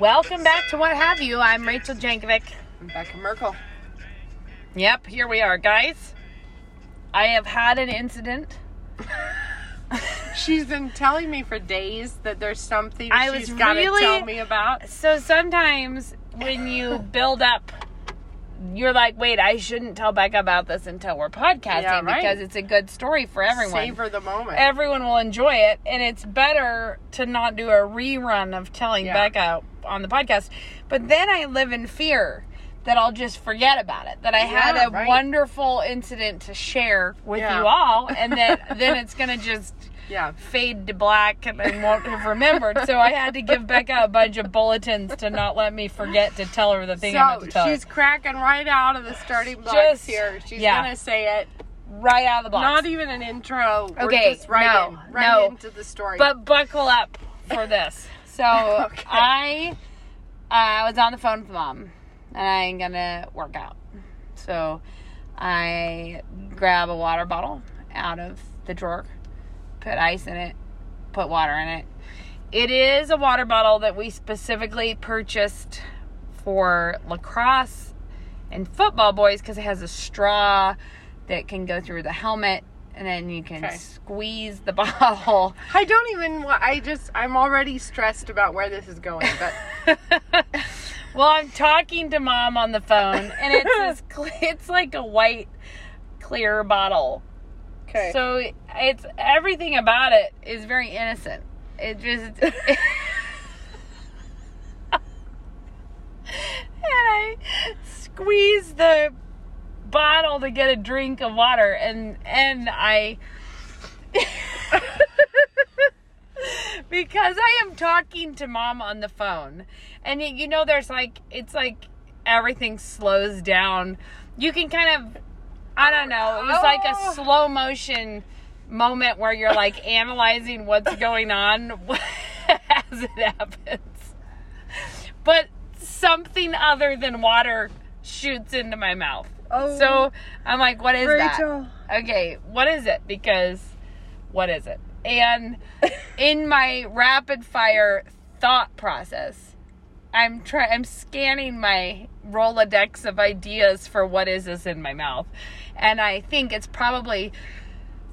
Welcome back to What Have You. I'm Rachel Jankovic. I'm Bekah Merkle. Yep, here we are, guys. I have had an incident. She's been telling me for days that there's something I she's got to really- tell me about. So sometimes when you build up, you're like, wait, I shouldn't tell Bekah about this until we're podcasting Yeah, right. because it's a good story for everyone. Savor the moment. Everyone will enjoy it, and it's better to not do a rerun of telling Yeah. Bekah on the podcast. But then I live in fear that I'll just forget about it. That I had Yeah, a right. wonderful incident to share with Yeah. you all, and that then it's gonna just yeah. fade to black and I won't have remembered. So I had to give Bekah a bunch of bulletins to not let me forget to tell her the thing I meant So to tell her. she's cracking right out of the starting blocks Just- here. She's yeah. gonna say it. right out of the box. Not even an intro. Okay, just right no, in, right no. into the story. But buckle up for this. So Okay. I I was on the phone with mom and I'm gonna work out. So I grab a water bottle out of the drawer, put ice in it, put water in it. It is a water bottle that we specifically purchased for lacrosse and football boys because it has a straw that can go through the helmet and then you can Okay. squeeze the bottle. I don't even. I just. I'm already stressed about where this is going. But well, I'm talking to mom on the phone, and it's this it's like a white clear bottle. okay. So it's everything about it is very innocent. It just and I squeeze the bottle to get a drink of water and and I because I am talking to mom on the phone and you know there's like it's like everything slows down. You can kind of I don't know, it was like a Oh. slow motion moment where you're like analyzing what's going on as it happens. But something other than water shoots into my mouth. Oh. So I'm like, what is Rachel. that? Okay, what is it? Because what is it? And in my rapid fire thought process, I'm try I'm scanning my Rolodex of ideas for what is this in my mouth. And I think it's probably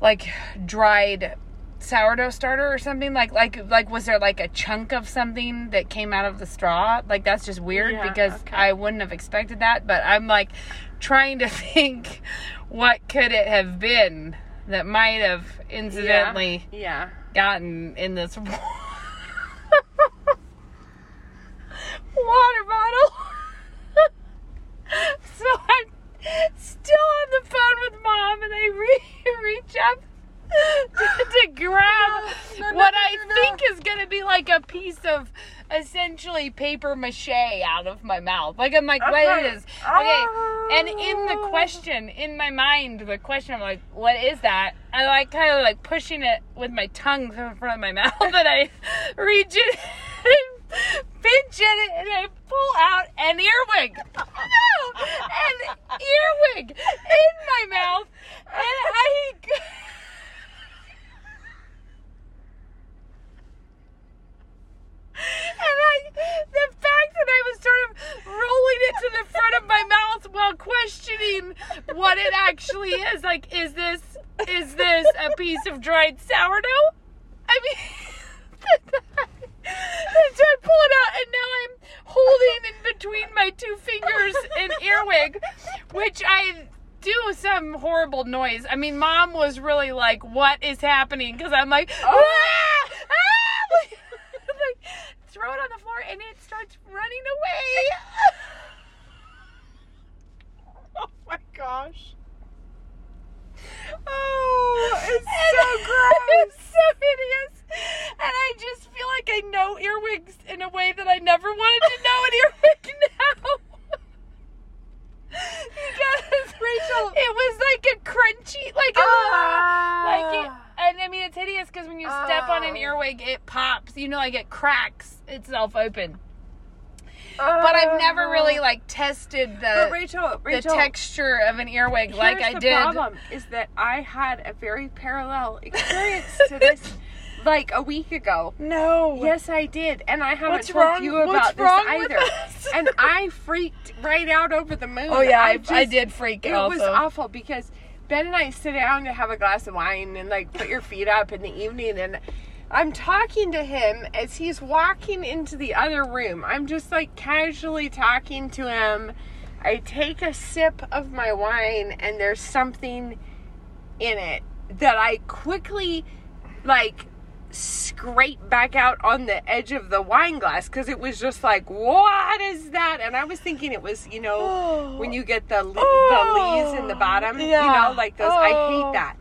like dried sourdough starter or something like like like was there like a chunk of something that came out of the straw like that's just weird Yeah, because okay. i wouldn't have expected that but i'm like trying to think what could it have been that might have incidentally Yeah. gotten in this water bottle. so I'm still on the phone with mom, and I re- reach up to, grab No, no, what no, I think is going to be like a piece of essentially paper mache out of my mouth. Like I'm like, what Okay. is? Okay, and in the ah. question in my mind, the question I'm like, what is that? I like kind of like pushing it with my tongue in front of my mouth, and I reach it. and Pinch it and I pull out an earwig. No, an earwig in my mouth, and I. And I, the fact that I was sort of rolling it to the front of my mouth while questioning what it actually is, like, is this, is this a piece of dried sourdough? I mean, and so I pull it out, and now I'm holding in between my two fingers an earwig, which I do some horrible noise. I mean, mom was really like, "What is happening?" Because I'm like, ah, ah! like, like, throw it on the floor, and it starts running away. Oh my gosh. Oh, it's And so gross. It's so hideous. And I just feel like I know earwigs in a way that I never wanted to know an earwig now. because Rachel. it was like a crunchy, like a like it, and I mean it's hideous because when you step on an Oh. earwig, it pops. You know, like it cracks open. But I've uh, never really like tested the But Rachel, the texture of an earwig like I the did. The problem is that I had a very parallel experience to this like a week ago. No. Yes, I did, and I haven't What's told wrong- you about what's this either. and I freaked right out over the moon. Oh yeah, I, I just- did freak out. It out. was awful because Ben and I sit down to have a glass of wine and like put your feet up in the evening and I'm talking to him as he's walking into the other room. I'm just like casually talking to him. I take a sip of my wine and there's something in it that I quickly like scrape back out on the edge of the wine glass because it was just like what is that and i was thinking it was you know when you get the the lees in the oh, bottom you know like those i Oh. hate that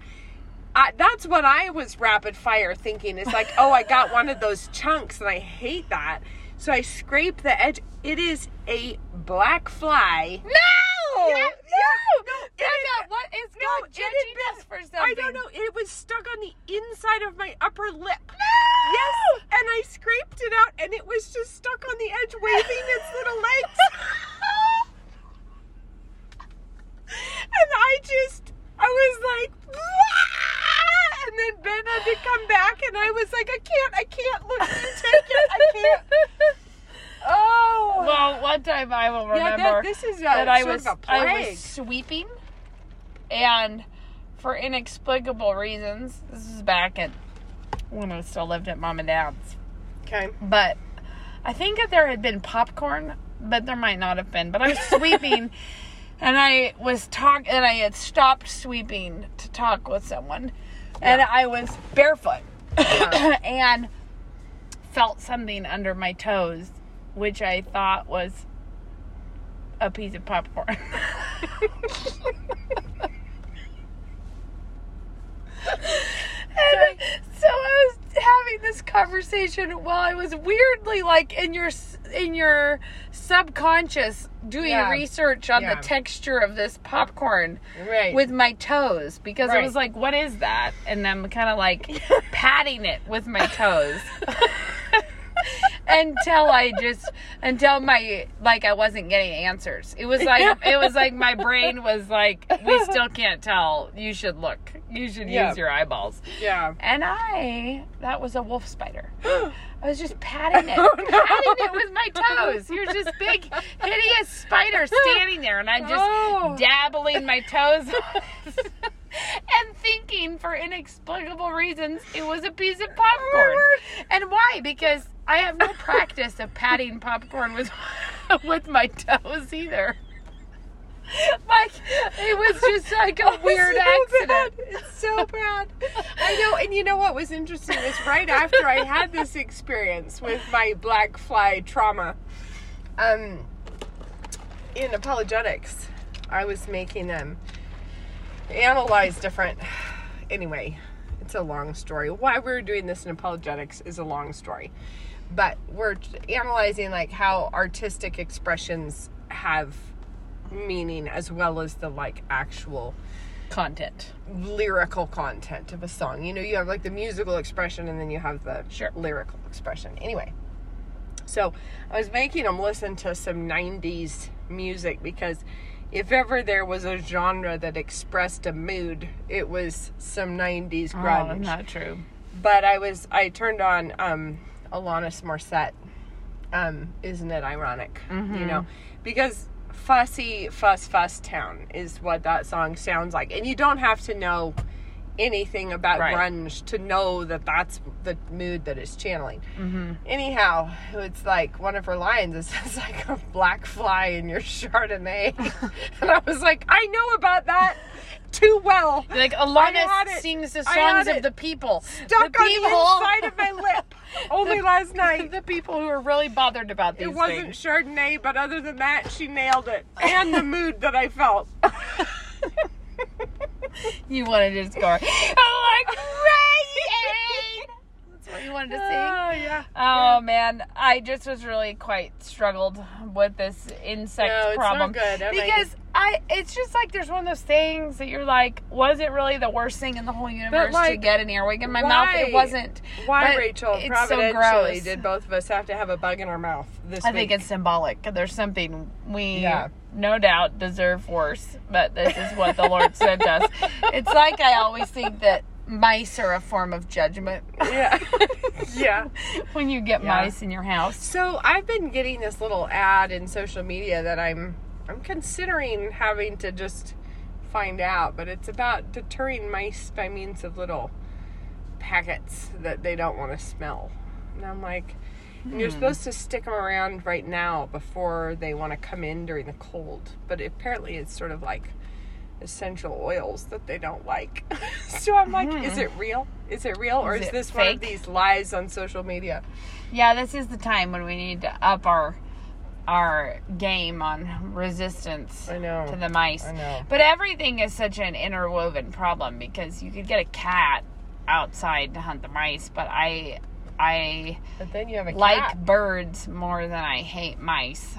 I, that's what i was rapid fire thinking it's like oh i got one of those chunks and i hate that so i scrape the edge it is a black fly no. Yeah, no. no, it Bekah, what is no, God judging been- us for something? I don't know. It was stuck on the inside of my upper lip. No. Yes, and I scraped it out, and it was just stuck on the edge, waving its little legs. and I just, I was like, "Wah!" And then Ben had to come back, and I was like, I can't, I can't look, you take it, I can't. Oh, Well, one time I will yeah, remember that, this is uh, that I was a I was sweeping, and for inexplicable reasons, this is back at when I still lived at mom and dad's. Okay. But I think that there had been popcorn, but there might not have been. But I was sweeping, and I was talk, and I had stopped sweeping to talk with someone, and I was barefoot, Yeah. and felt something under my toes, which I thought was a piece of popcorn. And so I was having this conversation while I was weirdly like in your in your subconscious doing Yeah. research on Yeah. the texture of this popcorn Right. with my toes because I was like, "What is that?" And I'm kind of like patting it with my toes. until I just until my like I wasn't getting answers. It was like it was like my brain was like, we still can't tell. You should look. You should Yeah. use your eyeballs. yeah. And I that was a wolf spider. I was just patting it, Oh, no. patting it with my toes. Here's this big, hideous spider standing there, and I'm just Oh. dabbling my toes. And thinking for inexplicable reasons it was a piece of popcorn. And why? Because I have no practice of patting popcorn with with my toes either. Like it was just like a weird so accident. bad. It's so bad. I know, and you know what was interesting is right after I had this experience with my black fly trauma, um, in apologetics, I was making them analyze different. Anyway, it's a long story. Why we're doing this in apologetics is a long story, but we're analyzing like how artistic expressions have meaning as well as the like actual Content. lyrical content of a song. You know, you have like the musical expression and then you have the Sure. lyrical expression. Anyway, so I was making them listen to some 90s music because if ever there was a genre that expressed a mood, it was some 90s grunge Oh, not true. but I was, I turned on um, Alanis Morissette. Um, isn't it ironic? You know, because fussy fuss fuss town is what that song sounds like and you don't have to know anything about Right. grunge to know that that's the mood that it's channeling anyhow it's like one of her lines it says like a black fly in your chardonnay and i was like i know about that too well Like Alanis sings the songs of the people. stuck the on people, the inside of my lip last night the people who are really bothered about these it wasn't things. Chardonnay, but other than that, she nailed it. And the mood that I felt. You wanted to just go oh, like rain. That's what you wanted to sing. Ah, oh, yeah. Oh man, I just was really quite struggled with this insect No, problem good. I mean- because I it's just like there's one of those things that you're like, was it really the worst thing in the whole universe to get an earwig in my mouth? It wasn't. Why, But Rachel, it's so providentially, gross. did both of us have to have a bug in our mouth this week. I week? think it's symbolic. There's something we Yeah. no doubt deserve worse, but this is what the Lord sent us. It's like I always think that mice are a form of judgment. Yeah. yeah. when you get Yeah. mice in your house. So I've been getting this little ad in social media that I'm I'm considering having to just find out, but it's about deterring mice by means of little packets that they don't want to smell. And I'm like, you're hmm. supposed to stick them around right now before they want to come in during the cold. But apparently it's sort of like essential oils that they don't like. so I'm like, is hmm. it real? Is it real or Is is, it this one of these lies on social media? Yeah, this is the time when we need to up our our game on resistance to the mice. I know. But everything is such an interwoven problem because you could get a cat outside to hunt the mice, but I I But then you have a like cat. birds more than I hate mice.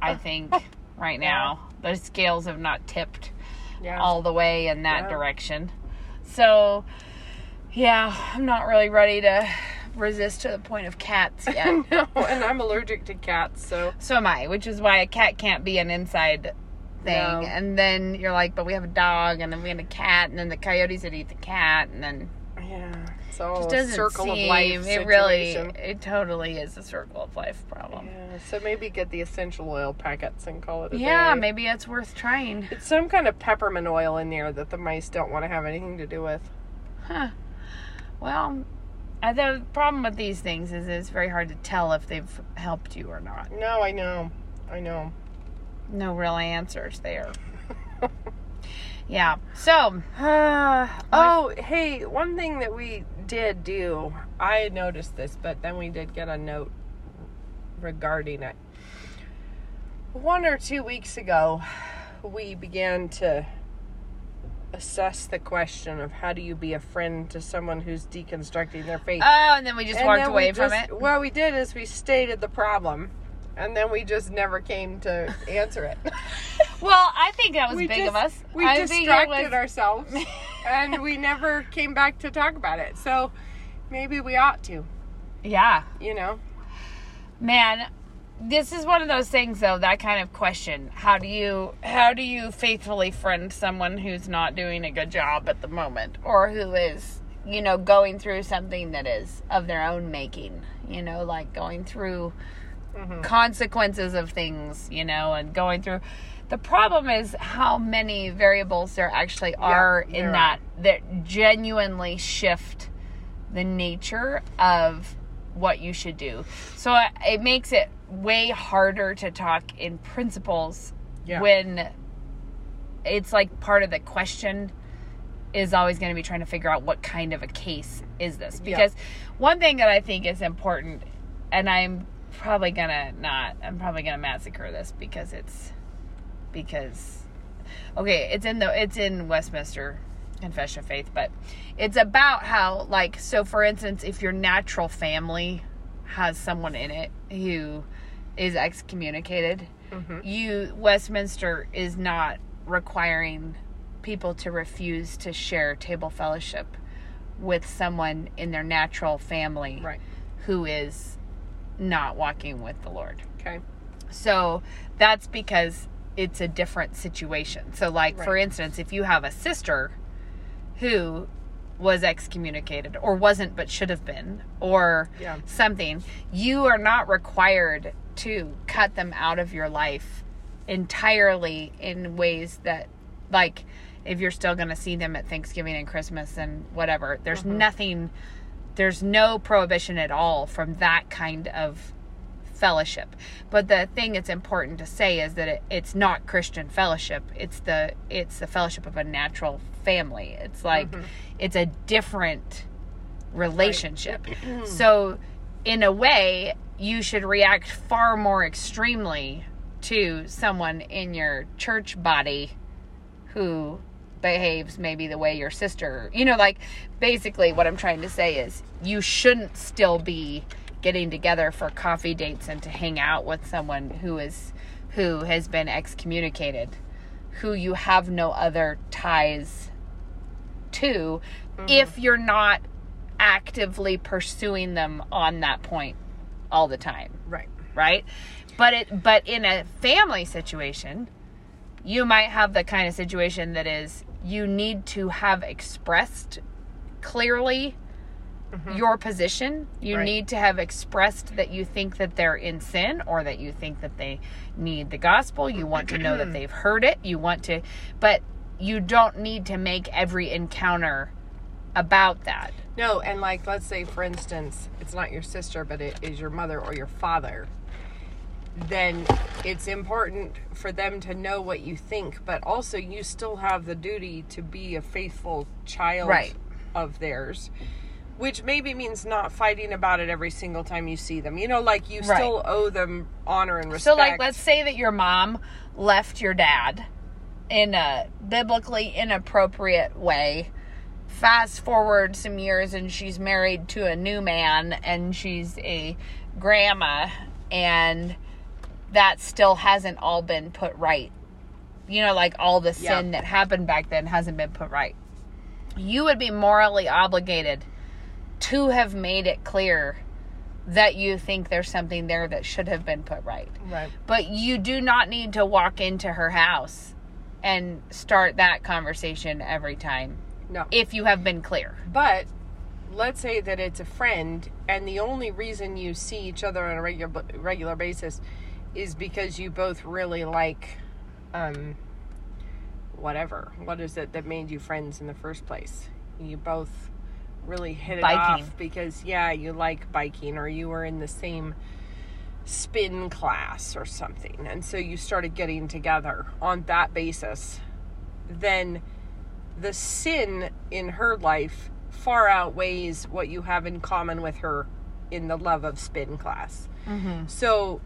I think right now the scales have not tipped Yeah. all the way in that Yeah. direction. So, yeah, I'm not really ready to resist to the point of cats yet. no, and I'm allergic to cats, so so am I, which is why a cat can't be an inside thing. No. And then you're like, but we have a dog, and then we have a cat, and then the coyotes would eat the cat, and then yeah, it's all it a doesn't circle seem. of life Situation. it really, it totally is a circle of life problem. Yeah, so maybe get the essential oil packets and call it a Yeah, day. Yeah, maybe it's worth trying. It's some kind of peppermint oil in there that the mice don't want to have anything to do with. Huh. Well, uh, the problem with these things is it's very hard to tell if they've helped you or not. No, I know. I know. No real answers there. yeah. So, uh, Oh, hey, one thing that we did do, I noticed this, but then we did get a note regarding it. One or two weeks ago, we began to assess the question of how do you be a friend to someone who's deconstructing their faith. oh, and then we just And walked away we from just- it. What we did is we stated the problem, and then we just never came to answer it. Well, I think that was we big just, of us. We I distracted was- ourselves, and we never came back to talk about it. So maybe we ought to, Yeah. you know. man this is one of those things though that kind of question how do you how do you faithfully friend someone who's not doing a good job at the moment or who is you know going through something that is of their own making you know like going through Mm-hmm. consequences of things you know and going through the problem is how many variables there actually are in there that that genuinely shift the nature of what you should do. So it- it makes it way harder to talk in principles Yeah. when it's like part of the question is always going to be trying to figure out what kind of a case is this Yeah. because one thing that I think is important and I'm probably to not I'm probably to massacre this because it's because okay, it's in the it's in Westminster Confession of Faith, but it's about how like so for instance, if your natural family has someone in it who is excommunicated, mm-hmm. you Westminster is not requiring people to refuse to share table fellowship with someone in their natural family Right. who is not walking with the Lord. Okay. So that's because it's a different situation. So, like, for instance, if you have a sister who was excommunicated or wasn't but should have been or Yeah. something, you are not required to cut them out of your life entirely in ways that, like, if you're still going to see them at Thanksgiving and Christmas and whatever, there's mm-hmm. nothing, there's no prohibition at all from that kind of fellowship. But the thing that's important to say is that it, it's not Christian fellowship. It's the it's the fellowship of a natural family. It's like mm-hmm. it's a different relationship. Mm-hmm. so in a way, you should react far more extremely to someone in your church body who behaves maybe the way your sister you know like basically what i'm trying to say is you shouldn't still be getting together for coffee dates and to hang out with someone who is who has been excommunicated who you have no other ties to mm-hmm. if you're not actively pursuing them on that point all the time Right. right? But it but in a family situation, you might have the kind of situation that is you need to have expressed clearly mm-hmm. your position. You Right. need to have expressed that you think that they're in sin or that you think that they need the gospel. You want to know that they've heard it. You want to, but you don't need to make every encounter about that. No, and like let's say for instance, it's not your sister, but it is your mother or your father. Then it's important for them to know what you think, but also you still have the duty to be a faithful child Right. of theirs. Which maybe means not fighting about it every single time you see them. You know, like you Right. still owe them honor and respect. So, like, let's say that your mom left your dad in a biblically inappropriate way. Fast forward some years, and she's married to a new man, and she's a grandma, and that still hasn't all been put right. You know, like all the Yeah. sin that happened back then hasn't been put right. You would be morally obligated to have made it clear that you think there's something there that should have been put right. right. But you do not need to walk into her house and start that conversation every time No. if you have been clear. But let's say that it's a friend, and the only reason you see each other on a regular regular basis is because you both really like, um, whatever. What is it that made you friends in the first place? You both really hit it Biking. off because yeah, you like biking, or you were in the same spin class or something, and so you started getting together on that basis. Then the sin in her life far outweighs what you have in common with her in the love of spin class. So,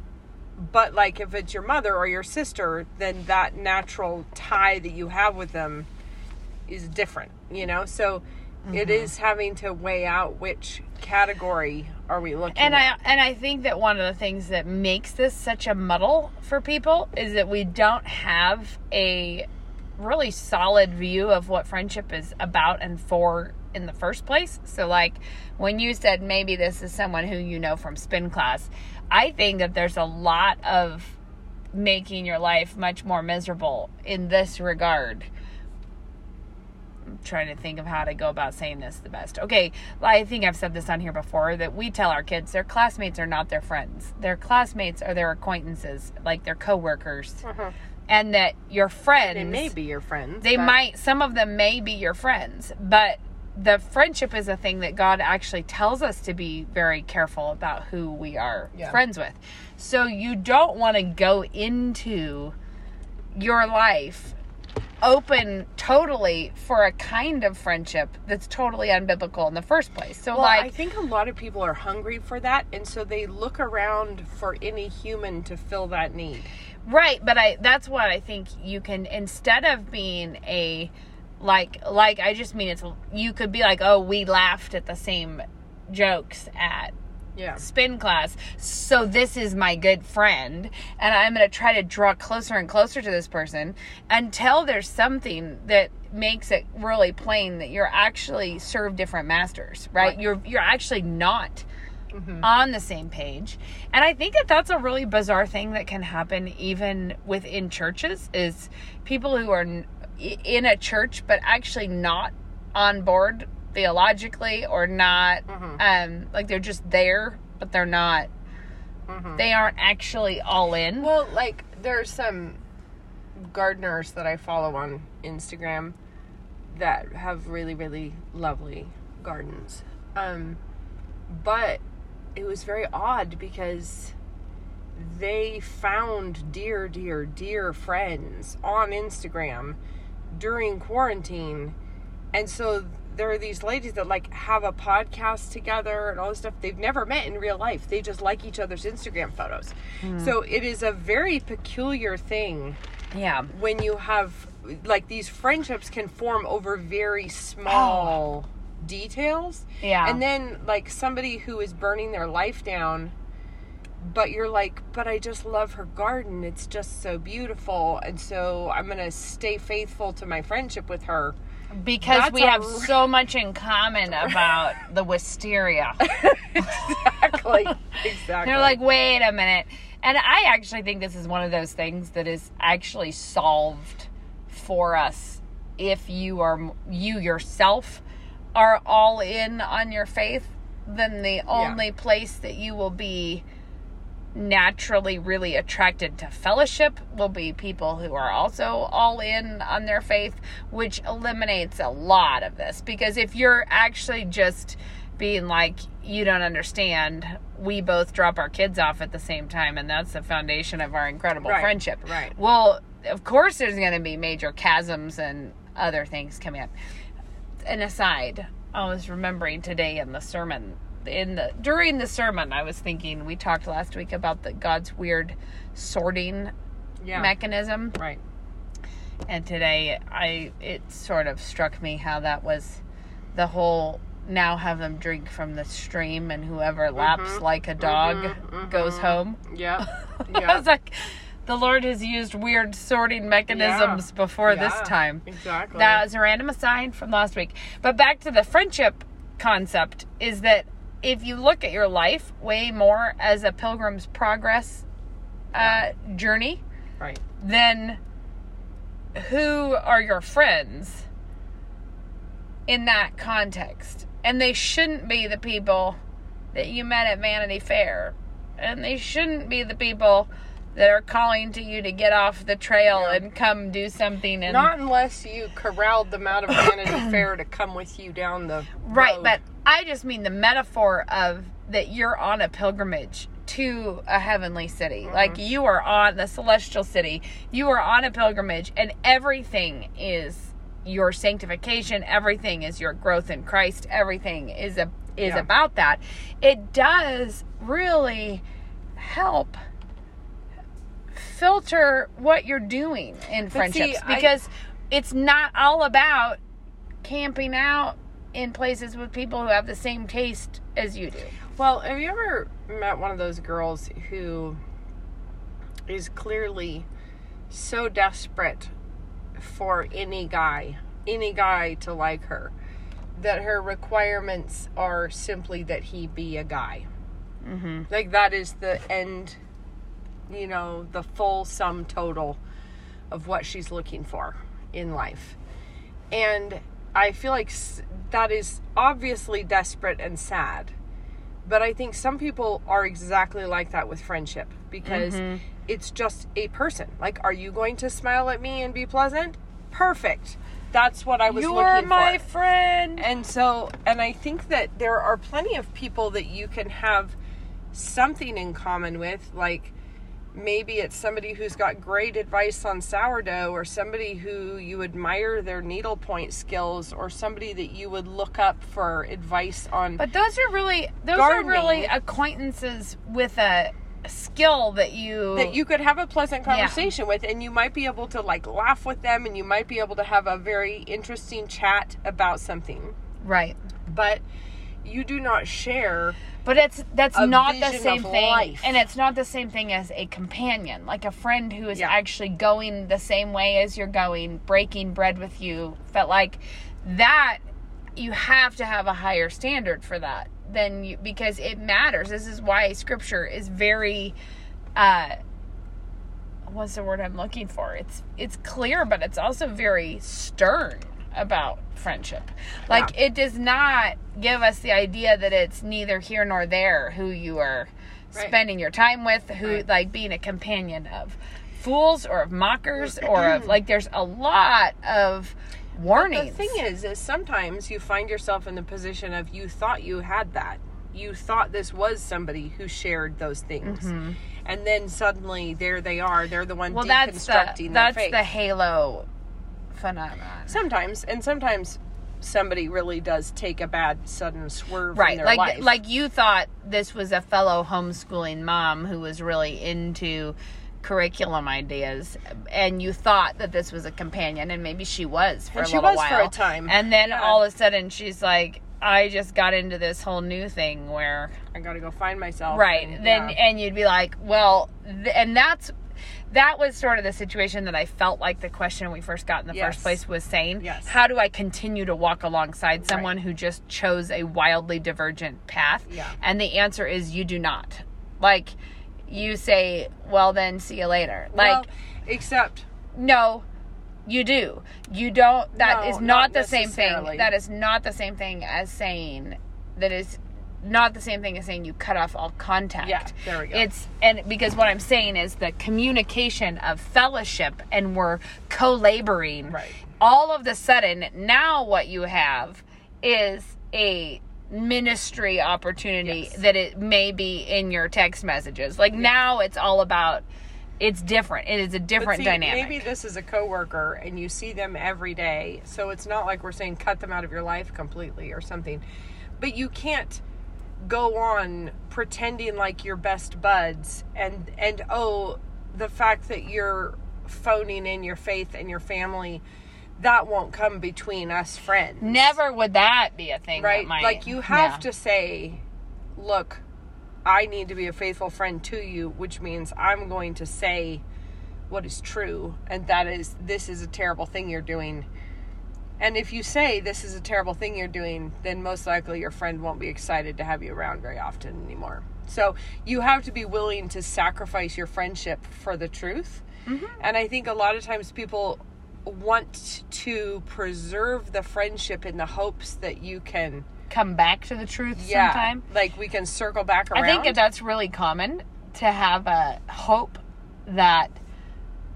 but like if it's your mother or your sister, then that natural tie that you have with them is different, you know? So it mm-hmm. is having to weigh out which category are we looking And at. I and I think that one of the things that makes this such a muddle for people is that we don't have a really solid view of what friendship is about and for in the first place. So like when you said maybe this is someone who you know from spin class, I think that there's a lot of making your life much more miserable in this regard. I'm trying to think of how to go about saying this the best. Okay, well, I think I've said this on here before that we tell our kids their classmates are not their friends. Their classmates are their acquaintances, like their coworkers. Uh-huh. And that your friends They may be your friends. they might some of them may be your friends, but the friendship is a thing that God actually tells us to be very careful about who we are Yeah. friends with. So you don't want to go into your life open totally for a kind of friendship that's totally unbiblical in the first place. So Well, I think a lot of people are hungry for that, and so they look around for any human to fill that need. Right, but I that's what I think you can instead of being a like like I just mean it's you could be like, "Oh, we laughed at the same jokes at Yeah. spin class. So this is my good friend and I'm going to try to draw closer and closer to this person until there's something that makes it really plain that you're actually serve different masters, right? Right. You're you're actually not mm-hmm. on the same page. And I think that that's a really bizarre thing that can happen even within churches is people who are in a church but actually not on board theologically or not um like they're just there but they're not they aren't actually all in. Well, like there's some gardeners that I follow on Instagram that have really, really lovely gardens. Um, but it was very odd because they found dear, dear, dear friends on Instagram during quarantine. And so there are these ladies that like have a podcast together and all this stuff. They've never met in real life. They just like each other's Instagram photos. Hmm. So it is a very peculiar thing yeah. when you have like these friendships can form over very small oh. details. Yeah. And then like somebody who is burning their life down but you're like, but I just love her garden. It's just so beautiful. And so I'm going to stay faithful to my friendship with her. Because That's we have r- so much in common about the wisteria. exactly. exactly. They're like, wait a minute. And I actually think this is one of those things that is actually solved for us if you are you yourself are all in on your faith, then the only place that you will be naturally really attracted to fellowship will be people who are also all in on their faith, which eliminates a lot of this. Because if you're actually just being like, you don't understand, we both drop our kids off at the same time, and that's the foundation of our incredible Right, friendship. right. Well, of course, there's going to be major chasms and other things coming up. An aside, I was remembering today in the sermon in the during the sermon I was thinking we talked last week about the God's weird sorting Yeah. mechanism right. and today I it sort of struck me how that was the whole now have them drink from the stream and whoever mm-hmm. laps like a dog mm-hmm. goes mm-hmm. home. Yeah. I was like the Lord has used weird sorting mechanisms before this time. Exactly. That was a random aside from last week. But back to the friendship concept is that if you look at your life way more as a pilgrim's progress uh, journey, right. then who are your friends in that context? And they shouldn't be the people that you met at Vanity Fair. And they shouldn't be the people that are calling to you to get off the trail Yeah. and come do something and Not unless you corralled them out of Vanity Fair to come with you down the Right, road. but I just mean the metaphor of that you're on a pilgrimage to a heavenly city. Mm-hmm. Like you are on the celestial city. You are on a pilgrimage and everything is your sanctification, everything is your growth in Christ, everything is a is Yeah. about that. It does really help filter what you're doing in see, friendships I- because it's not all about camping out in places with people who have the same taste as you do. Well, have you ever met one of those girls who is clearly so desperate for any guy, any guy to like her, that her requirements are simply that he be a guy? Mm-hmm. Like, that is the end, you know, the full sum total of what she's looking for in life. And I feel like that is obviously desperate and sad. But I think some people are exactly like that with friendship because mm-hmm. it's just a person. Like, are you going to smile at me and be pleasant? Perfect. That's what I was You're looking my friend. And so, and I think that there are plenty of people that you can have something in common with, like maybe it's somebody who's got great advice on sourdough, or somebody who you admire their needlepoint skills, or somebody that you would look up for advice on. But those are really those Gardening. are really acquaintances with a skill that you that you could have a pleasant Yeah. conversation with and you might be able to like laugh with them and you might be able to have a very interesting chat about something right. but you do not share But it's that's not the same thing, life. and it's not the same thing as a companion, like a friend who is Yeah. actually going the same way as you're going, breaking bread with you. Felt like that you have to have a higher standard for that than you because it matters. This is why Scripture is very. uh What's the word I'm looking for? It's it's clear, but it's also very stern about friendship. Like it does not give us the idea that it's neither here nor there who you are Right. spending your time with, who Right. like being a companion of fools or of mockers or of like there's a lot of warnings. The thing is, is sometimes you find yourself in the position of you thought you had that. You thought this was somebody who shared those things, and then suddenly there they are. They're the one Mm-hmm. well, that's the that's the halo phenomenon. sometimes, and sometimes somebody really does take a bad sudden swerve in right their like life. like you thought this was a fellow homeschooling mom who was really into curriculum ideas and you thought that this was a companion and maybe she was for And a she little was while for a time. and then Yeah. all of a sudden she's like i just got into this whole new thing where I got to go find myself. right and, then yeah. and you'd be like well th- and that's that was sort of the situation that i felt like the question we first got in the Yes. first place was saying Yes. how do i continue to walk alongside someone who just chose a wildly divergent path Yeah. and the answer is you do not like you say well then see you later like well, except no You do. You don't. That No, is not not, the same thing. That is not the same thing as saying that is not the same thing as saying you cut off all contact. Yeah, there we go. It's and because what I'm saying is the communication of fellowship and we're co-laboring. Right. All of the sudden, now what you have is a ministry opportunity Yes. that it may be in your text messages. Like now, it's all about. It's different. It is a different see, dynamic. Maybe this is a coworker and you see them every day, so it's not like we're saying cut them out of your life completely or something. But you can't go on pretending like you're best buds and and oh, the fact that you're phoning in your faith and your family that won't come between us friends. Never would that be a thing, that right? might- like you have yeah. to say, look, I need to be a faithful friend to you, which means I'm going to say what is true, and that is this is a terrible thing you're doing. And if you say this is a terrible thing you're doing, then most likely your friend won't be excited to have you around very often anymore. So you have to be willing to sacrifice your friendship for the truth. Mm-hmm. And I think a lot of times people want to preserve the friendship in the hopes that you can come back to the truth yeah sometime. like we can circle back around I think that's really common to have a hope that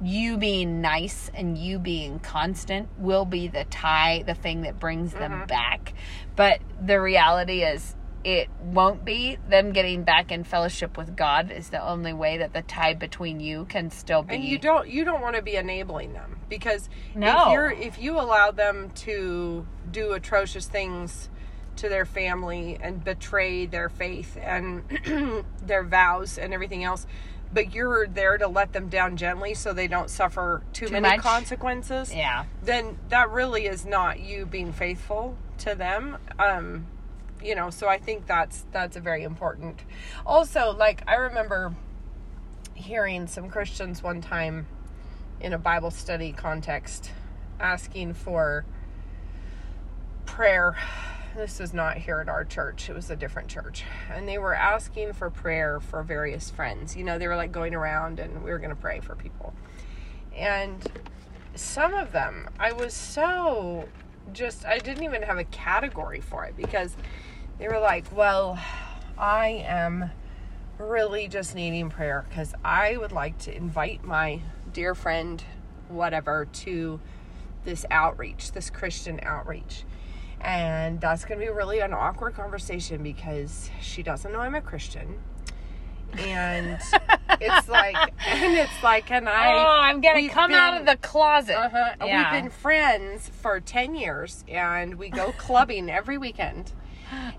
you being nice and you being constant will be the tie, the thing that brings them Mm-hmm. back. But the reality is, it won't be. Them getting back in fellowship with God is the only way that the tie between you can still be. and you don't you don't want to be enabling them because No. if you're if you allow them to do atrocious things to their family and betray their faith and their vows and everything else but you're there to let them down gently so they don't suffer too, Too many much? consequences yeah. then that really is not you being faithful to them um you know so i think that's that's a very important also like i remember hearing some christians one time in a bible study context asking for prayer this was not here at our church. It was a different church. And they were asking for prayer for various friends. You know they were like going around and we were going to pray for people. And some of them I was so just I didn't even have a category for it because they were like, "Well, I am really just needing prayer cuz I would like to invite my dear friend whatever to this outreach, this Christian outreach." And that's going to be really an awkward conversation because she doesn't know I'm a Christian. And it's like and it's like and I oh, I'm gonna we've come out of the closet. uh-huh. Yeah. We've been friends for 10 years and we go clubbing every weekend.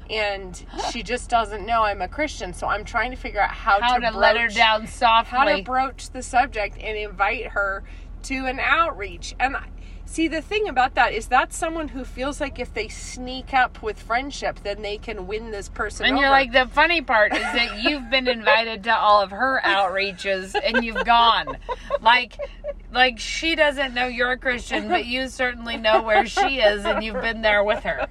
And she just doesn't know I'm a Christian, so I'm trying to figure out how, How to, to let her broach- down softly. how to broach the subject and invite her to an outreach. And I- see, the thing about that is that's someone who feels like if they sneak up with friendship, then they can win this person And you're like, the funny part is that you've been invited to all of her outreaches and you've gone. Like, like she doesn't know you're a Christian, but you certainly know where she is and you've been there with her.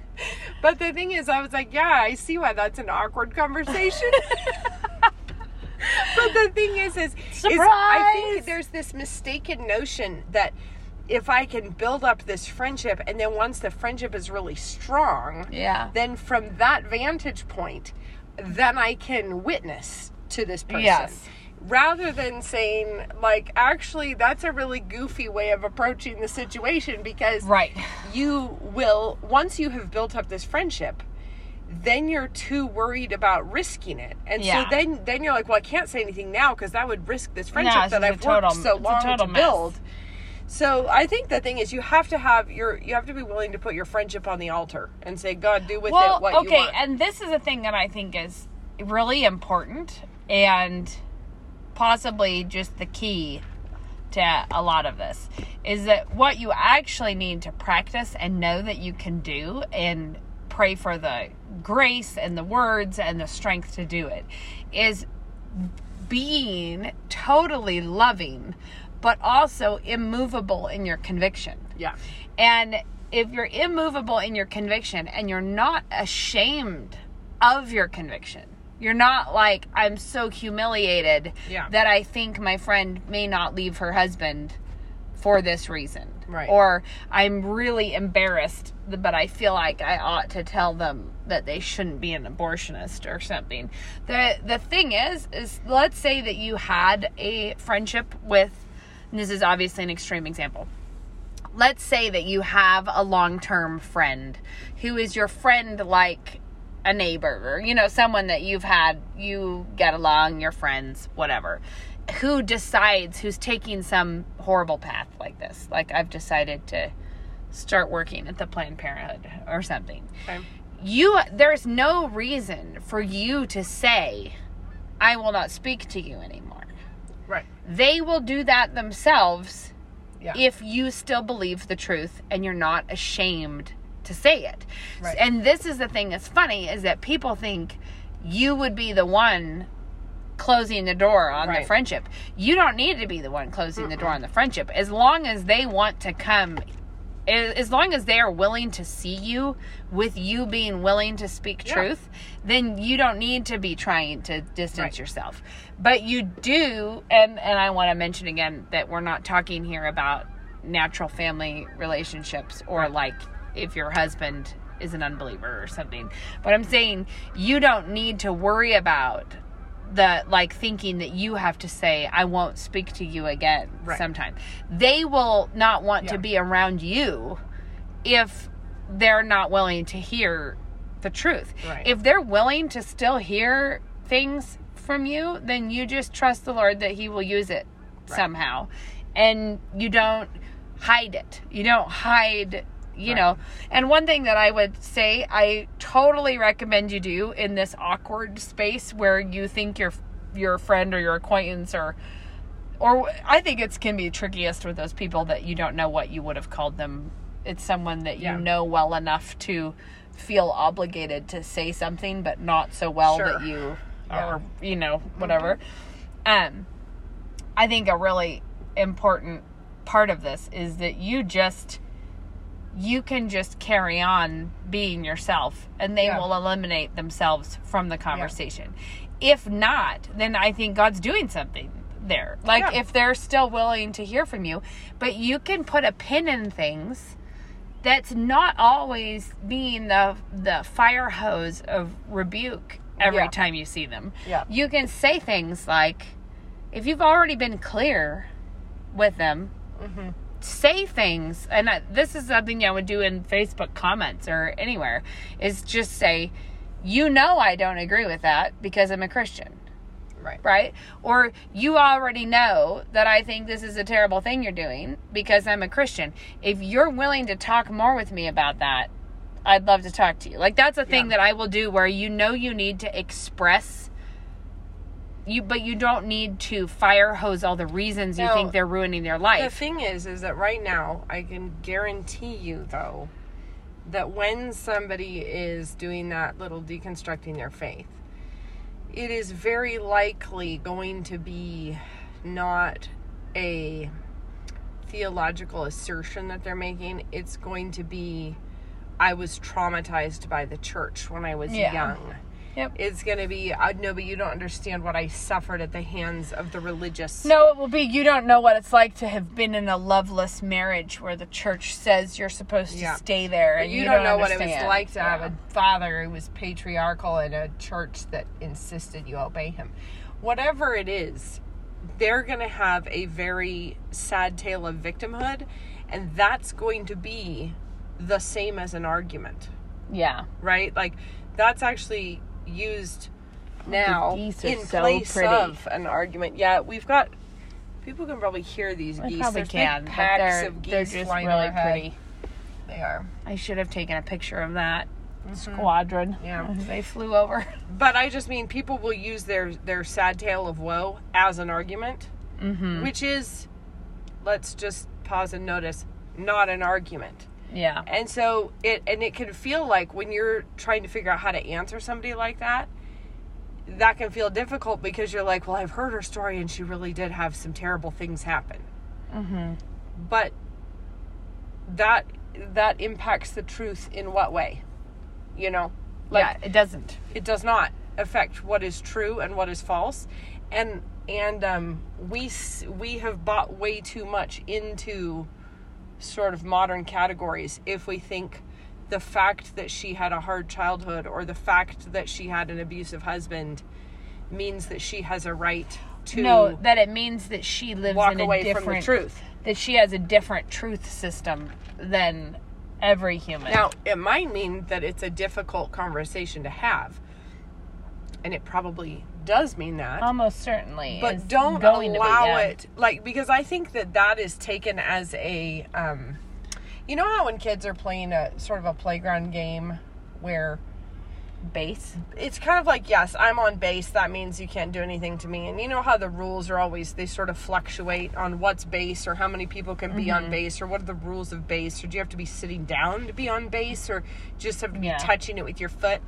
But the thing is, I was like, yeah, I see why that's an awkward conversation. but the thing is, is, is I think there's this mistaken notion that if I can build up this friendship, and then once the friendship is really strong, Yeah. then from that vantage point, then I can witness to this person. Yes. Rather than saying, like, actually, that's a really goofy way of approaching the situation because Right. you will once you have built up this friendship then you're too worried about risking it and Yeah. so then then you're like well i can't say anything now because that would risk this friendship No, that i've total- worked so long to mess. build so i think the thing is you have to have your you have to be willing to put your friendship on the altar and say god do with Well, it what okay, you want. Okay, and this is a thing that I think is really important and possibly just the key to a lot of this is that what you actually need to practice and know that you can do and pray for the grace and the words and the strength to do it is being totally loving but also immovable in your conviction. yeah And if you're immovable in your conviction and you're not ashamed of your conviction, you're not like, I'm so humiliated Yeah. that I think my friend may not leave her husband for this reason. Right. Or I'm really embarrassed, but I feel like I ought to tell them that they shouldn't be an abortionist or something. The the thing is is let's say that you had a friendship with and this is obviously an extreme example. Let's say that you have a long-term friend who is your friend like a neighbor or you know someone that you've had you get along, your friends, whatever who decides who's taking some horrible path like this. Like I've decided to start working at the Planned Parenthood or something. Okay. You there's no reason for you to say I will not speak to you anymore. Right. They will do that themselves Yeah. if you still believe the truth and you're not ashamed to say it. Right. And this is the thing that's funny is that people think you would be the one closing the door on the friendship. You don't need to be the one closing the door on the friendship. As long as they want to come as long as they are willing to see you with you being willing to speak Yeah. truth, then you don't need to be trying to distance Right. yourself. But you do and and I want to mention again that we're not talking here about natural family relationships or like if your husband is an unbeliever or something. But I'm saying you don't need to worry about the like thinking that you have to say I won't speak to you again Right. sometime. They will not want to be around you if they're not willing to hear the truth. Right. If they're willing to still hear things from you, then you just trust the Lord that he will use it somehow. And you don't hide it. You don't hide you Right. know and one thing that i would say i totally recommend you do in this awkward space where you think your your friend or your acquaintance or or i think it's can be trickiest with those people that you don't know what you would have called them it's someone that you Yeah. know well enough to feel obligated to say something but not so well Sure. that you Yeah. or you know whatever um i think a really important part of this is that you just you can just carry on being yourself and they Yeah. will eliminate themselves from the conversation. If not, then I think God's doing something there. Like Yeah. if they're still willing to hear from you, but you can put a pin in things that's not always being the the fire hose of rebuke every Yeah. time you see them. Yeah. You can say things like if you've already been clear with them, Mm-hmm. Say things and I, this is something i would do in facebook comments or anywhere is just say you know i don't agree with that because i'm a christian Right. right or you already know that i think this is a terrible thing you're doing because i'm a christian if you're willing to talk more with me about that i'd love to talk to you like that's a thing Yeah. that i will do where you know you need to express you but you don't need to fire hose all the reasons you No. think they're ruining their life The thing is, is that right now, I can guarantee you, though, that when somebody is doing that little deconstructing their faith, it is very likely going to be not a theological assertion that they're making. It's going to be, I was traumatized by the church when I was Yeah. young. Yep. It's going to be, I no, but you don't understand what I suffered at the hands of the religious. No, it will be you don't know what it's like to have been in a loveless marriage where the church says you're supposed to Yeah. stay there and you, you, don't, know what it was like to have a father who was patriarchal in a church that insisted you obey him. Whatever it is, they're going to have a very sad tale of victimhood, and that's going to be the same as an argument, Yeah. right? Like, that's actually used now in so place pretty. of an argument. Yeah, we've got. People can probably hear these geese. probably There's can, big but packs they're, of geese they're just flying really pretty. They are. I should have taken a picture of that squadron. Mm-hmm. Yeah. They flew over. But I just mean people will use their their sad tale of woe as an argument, Mm-hmm. which is, let's just pause and notice, not an argument. Yeah. And so it and it can feel like when you're trying to figure out how to answer somebody like that, that can feel difficult because you're like, well, I've heard her story and she really did have some terrible things happen. Mm-hmm. But that that impacts the truth in what way? You know, like yeah, it doesn't. it does not affect what is true and what is false. And and um, we we have bought way too much into sort of modern categories if we think the fact that she had a hard childhood or the fact that she had an abusive husband means that she has a right to No, that it means that she lives walk in a away different from the truth. That she has a different truth system than every human. Now, it might mean that it's a difficult conversation to have. And it probably does mean that. almost certainly. but don't going to be, allow it like because I think that that is taken as a um you know how when kids are playing a sort of a playground game where base. it's kind of like yes i'm on base that means you can't do anything to me and you know how the rules are always they sort of fluctuate on what's base or how many people can be Mm-hmm. on base or what are the rules of base or do you have to be sitting down to be on base or just have to be Yeah. touching it with your foot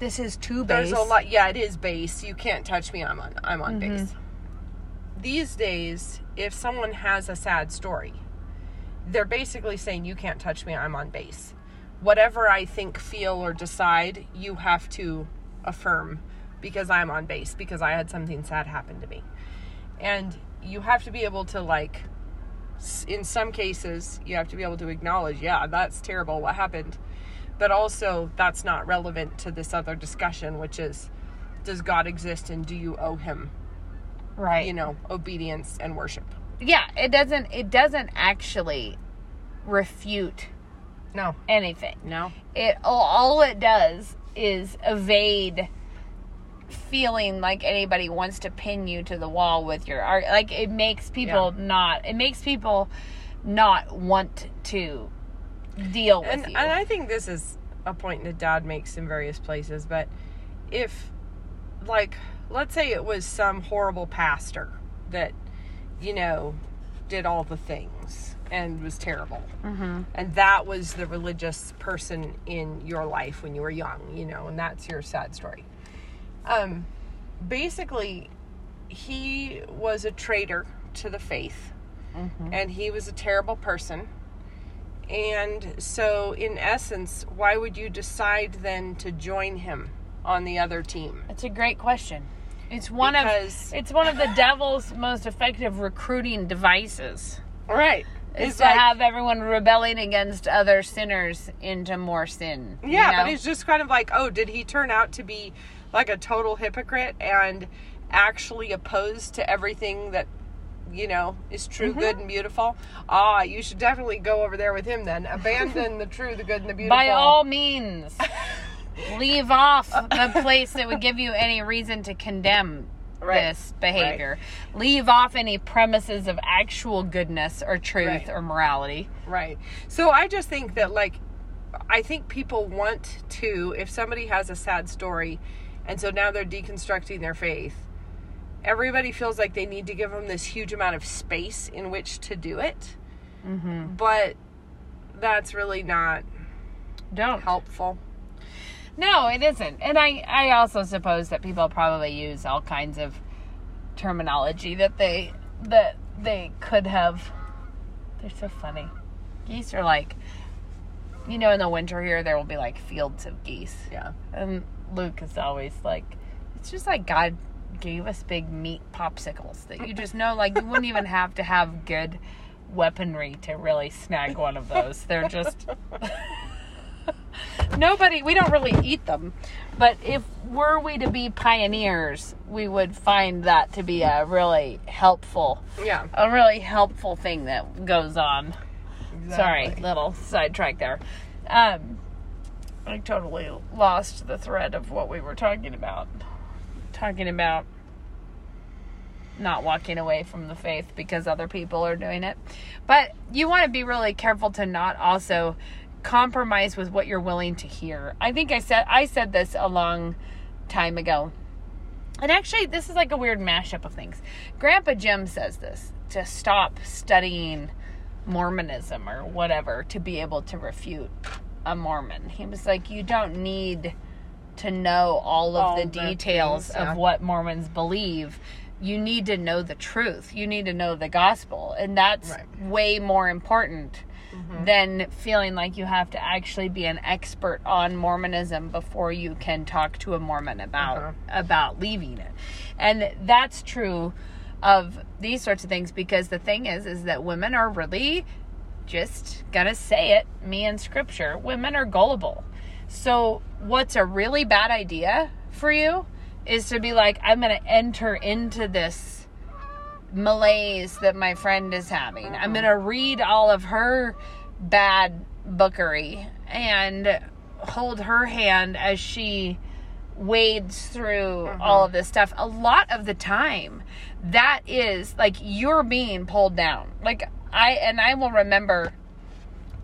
This is two there's a lot yeah it is base. You can't touch me i'm on i'm on Mm-hmm. base. These days if someone has a sad story they're basically saying you can't touch me i'm on base. Whatever i think feel or decide you have to affirm because i'm on base because i had something sad happen to me. And you have to be able to like in some cases you have to be able to acknowledge yeah that's terrible what happened but also that's not relevant to this other discussion which is does god exist and do you owe him right. you know obedience and worship Yeah, it doesn't. It doesn't actually refute no anything. no It all, it does is evade feeling like anybody wants to pin you to the wall with your art. Like it makes people not. It makes people not want to deal with and, you. and i think this is a point that dad makes in various places but if like let's say it was some horrible pastor that you know did all the things and was terrible mm-hmm. and that was the religious person in your life when you were young you know and that's your sad story um basically he was a traitor to the faith Mm-hmm. and he was a terrible person and so in essence why would you decide then to join him on the other team It's a great question. It's one Because- of it's one of the devil's most effective recruiting devices. right Is it's to like have everyone rebelling against other sinners into more sin. you Yeah, know? but it's just kind of like, oh, did he turn out to be like a total hypocrite and actually opposed to everything that you know is true, Mm-hmm. good, and beautiful? Ah, you should definitely go over there with him then. Abandon the true, the good, and the beautiful. By all means, leave off the place that would give you any reason to condemn Right, this behavior. Leave off any premises of actual goodness or truth Right. or morality. Right. So I just think that like I think people want to if somebody has a sad story and so now they're deconstructing their faith. Everybody feels like they need to give them this huge amount of space in which to do it. Mm-hmm. But that's really not Don't. helpful. No, it isn't. And I, I also suppose that people probably use all kinds of terminology that they that they could have. They're so funny. Geese are like, you know, in the winter here there will be like fields of geese, Yeah. and Luke is always like, it's just like God gave us big meat popsicles that you just know, like you wouldn't even have to have good weaponry to really snag one of those. They're just nobody we don't really eat them but if were we to be pioneers we would find that to be a really helpful Yeah. a really helpful thing that goes on sorry little sidetrack there um i totally lost the thread of what we were talking about talking about not walking away from the faith because other people are doing it but you want to be really careful to not also compromise with what you're willing to hear i think i said i said this a long time ago and actually, this is like a weird mashup of things. Grandpa Jim says this to stop studying Mormonism or whatever to be able to refute a Mormon. He was like, you don't need to know all of All the the details things, yeah. of what Mormons believe. You need to know the truth. You need to know the gospel. And that's Right. way more important than feeling like you have to actually be an expert on Mormonism before you can talk to a Mormon about Uh-huh. about leaving it. And that's true of these sorts of things because the thing is is that women are really just gonna say it me and scripture women are gullible so what's a really bad idea for you is to be like i'm gonna enter into this malaise that my friend is having. I'm gonna mm-hmm. read all of her bad bookery and hold her hand as she wades through all mm-hmm. of this stuff. A lot of the time that is like you're being pulled down. Like i and i will remember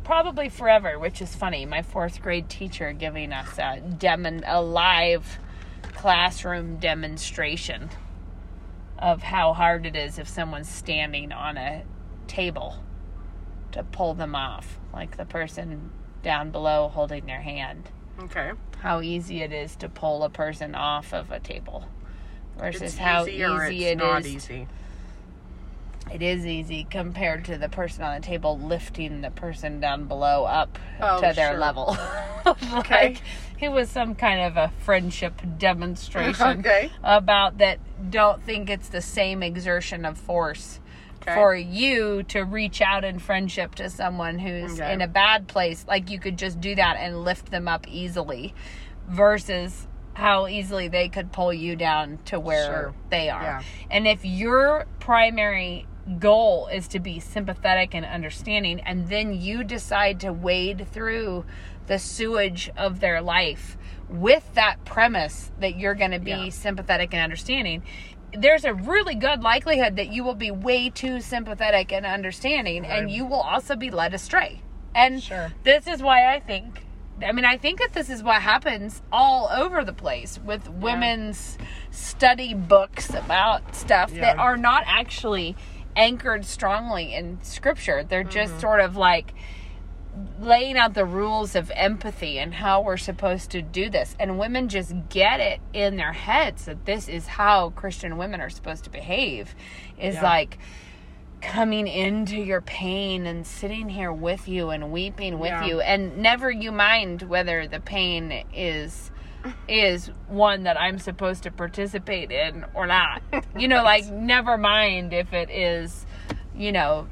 probably forever which is funny my fourth grade teacher giving us a demon a live classroom demonstration of how hard it is if someone's standing on a table to pull them off like the person down below holding their hand Okay. how easy it is to pull a person off of a table versus It's how easy it's it not is. easy. It is easy compared to the person on the table lifting the person down below up Oh, to their sure. level. Okay. like it was some kind of a friendship demonstration Okay. about that don't think it's the same exertion of force Okay. for you to reach out in friendship to someone who's Okay. in a bad place like you could just do that and lift them up easily versus how easily they could pull you down to where Sure. they are Yeah. and if your primary goal is to be sympathetic and understanding and then you decide to wade through the sewage of their life with that premise that you're going to be Yeah. sympathetic and understanding there's a really good likelihood that you will be way too sympathetic and understanding and you will also be led astray and Sure. this is why i think I mean, I think that this is what happens all over the place with women's study books about stuff that are not actually anchored strongly in scripture. They're just Mm-hmm. sort of like laying out the rules of empathy and how we're supposed to do this. And women just get it in their heads that this is how Christian women are supposed to behave. Is Yeah. like coming into your pain and sitting here with you and weeping with Yeah. you and never you mind whether the pain is is one that I'm supposed to participate in or not. You know, like never mind if it is, you know,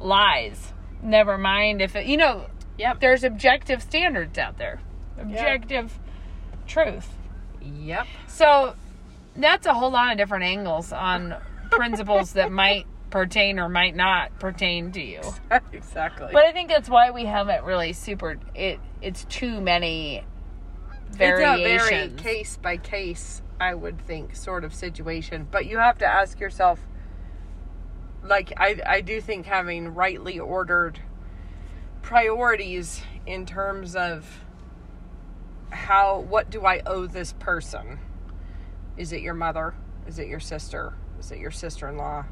lies. Never mind if it, you know, Yep. there's objective standards out there. Objective truth. Yep. So that's a whole lot of different angles on principles that might pertain or might not pertain to you. exactly. But I think that's why we haven't really super it it's too many variations. It's a very case by case, I would think, sort of situation. But you have to ask yourself, like, I, I do think having rightly ordered priorities in terms of how, what do I owe this person? Is it your mother? Is it your sister? Is it your sister in law?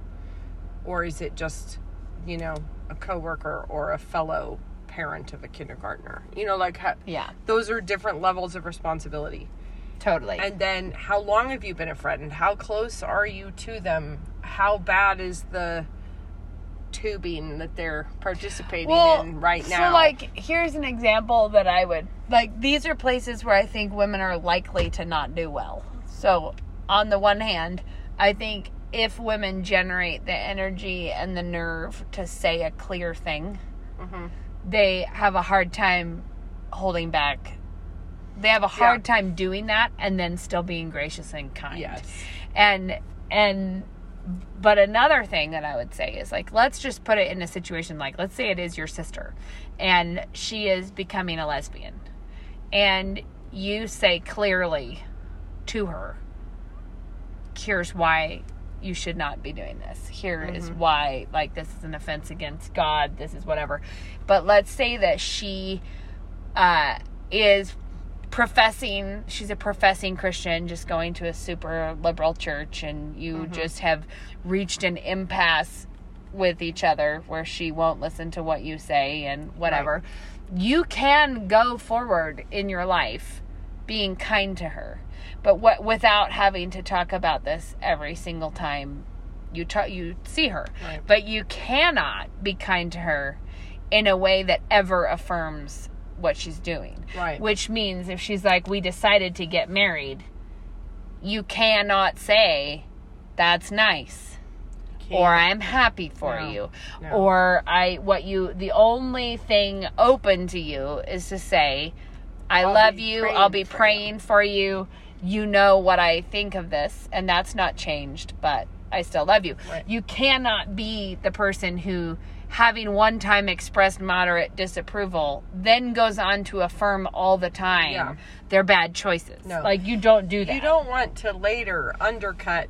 Or is it just, you know, a coworker or a fellow parent of a kindergartner? You know, like, how, yeah, those are different levels of responsibility. totally. And then how long have you been a friend? How close are you to them? How bad is the tubing that they're participating in right now? So, like, here's an example that I would like. These are places where I think women are likely to not do well. So, on the one hand, I think if women generate the energy and the nerve to say a clear thing, Mm-hmm. They have a hard time holding back. They have a hard Yeah. time doing that and then still being gracious and kind yes. and and but another thing that i would say is like let's just put it in a situation like let's say it is your sister and she is becoming a lesbian and you say clearly to her here's why you should not be doing this. Here is why like this is an offense against god. This is whatever. But let's say that she uh is professing she's a professing christian just going to a super liberal church and you just have reached an impasse with each other where she won't listen to what you say and whatever. You can go forward in your life being kind to her but what without having to talk about this every single time you ta- you see her Right. but you cannot be kind to her in a way that ever affirms what she's doing Right. which means if she's like we decided to get married you cannot say that's nice or I'm happy for No. you No. or I what you the only thing open to you is to say I I'll love you, I'll be for you." praying for you. You know what I think of this and that's not changed, but I still love you. Right. You cannot be the person who having one time expressed moderate disapproval then goes on to affirm all the time Yeah. their bad choices. No. Like you don't do that. You don't want to later undercut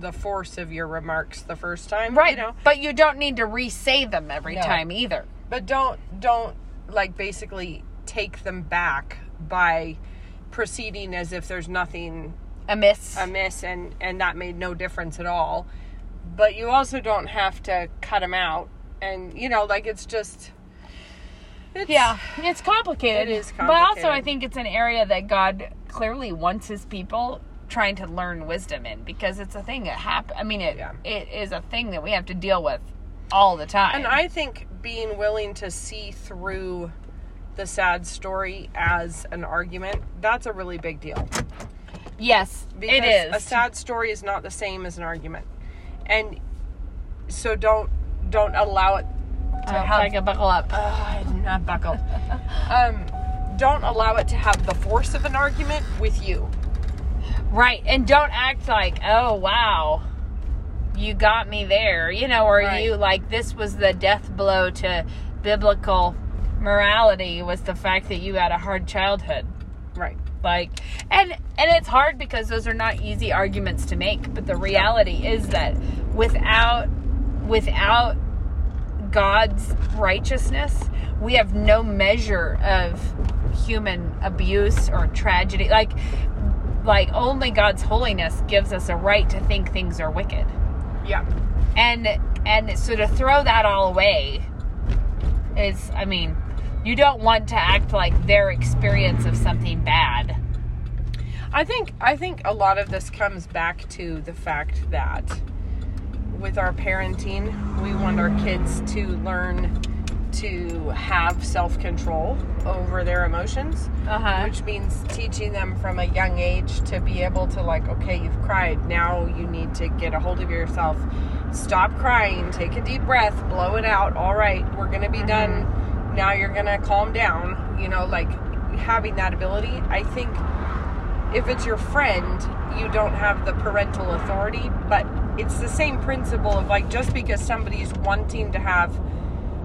the force of your remarks the first time, Right. You know, But you don't need to re say them every No. time either. but don't don't like basically take them back by proceeding as if there's nothing Amiss. amiss and and that made no difference at all. But you also don't have to cut them out, and you know, like it's just. It's, yeah, it's complicated. It is But also, I think it's an area that God clearly wants his people trying to learn wisdom in because it's a thing that happen. I mean, it Yeah. it is a thing that we have to deal with all the time. And I think being willing to see through the sad story as an argument, that's a really big deal. yes, Because it is. A sad story is not the same as an argument. And so don't don't allow it to Uh, have like a buckle up. I'm not buckled. um don't allow it to have the force of an argument with you. Right, and don't act like, oh wow, you got me there, you know, or Right. you like this was the death blow to biblical morality was the fact that you had a hard childhood. Right. Like, and and it's hard because those are not easy arguments to make. But the reality is that without without God's righteousness, we have no measure of human abuse or tragedy. Like, like only God's holiness gives us a right to think things are wicked. Yeah. And and so to throw that all away is, I mean, you don't want to act like their experience of something bad. I think I think a lot of this comes back to the fact that with our parenting, we want our kids to learn to have self-control over their emotions, Uh-huh. which means teaching them from a young age to be able to like, okay, you've cried, now you need to get a hold of yourself. Stop crying, take a deep breath, blow it out. All right, we're going to be done. Now you're to calm down. You know, like having that ability, I think if it's your friend, you don't have the parental authority, but it's the same principle of like just because somebody's wanting to have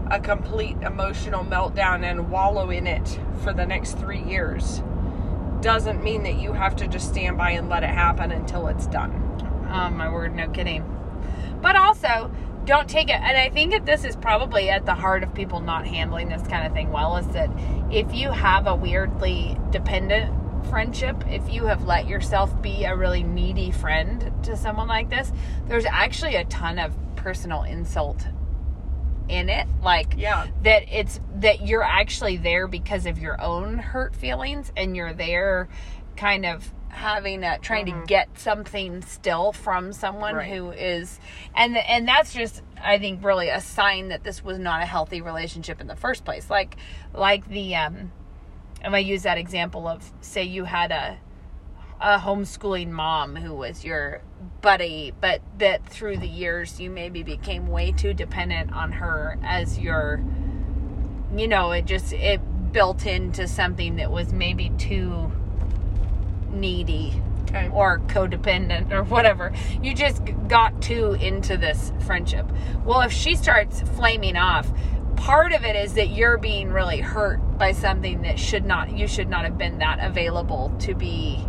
a complete emotional meltdown and wallow in it for the next three years doesn't mean that you have to just stand by and let it happen until it's done. Oh my word, no kidding. But also, don't take it. And I think that this is probably at the heart of people not handling this kind of thing well is that if you have a weirdly dependent friendship, if you have let yourself be a really needy friend to someone like this, there's actually a ton of personal insult in it. Like, Yeah. that it's that you're actually there because of your own hurt feelings and you're there kind of having a trying to get something still from someone Mm-hmm. Right. who is and and that's just I think really a sign that this was not a healthy relationship in the first place like like the um if I use that example of say you had a a homeschooling mom who was your buddy, but that through the years you maybe became way too dependent on her as your, you know, it just, it built into something that was maybe too needy Okay. or codependent or whatever. You just got too into this friendship. Well, if she starts flaming off, part of it is that you're being really hurt by something that should not, you should not have been that available to be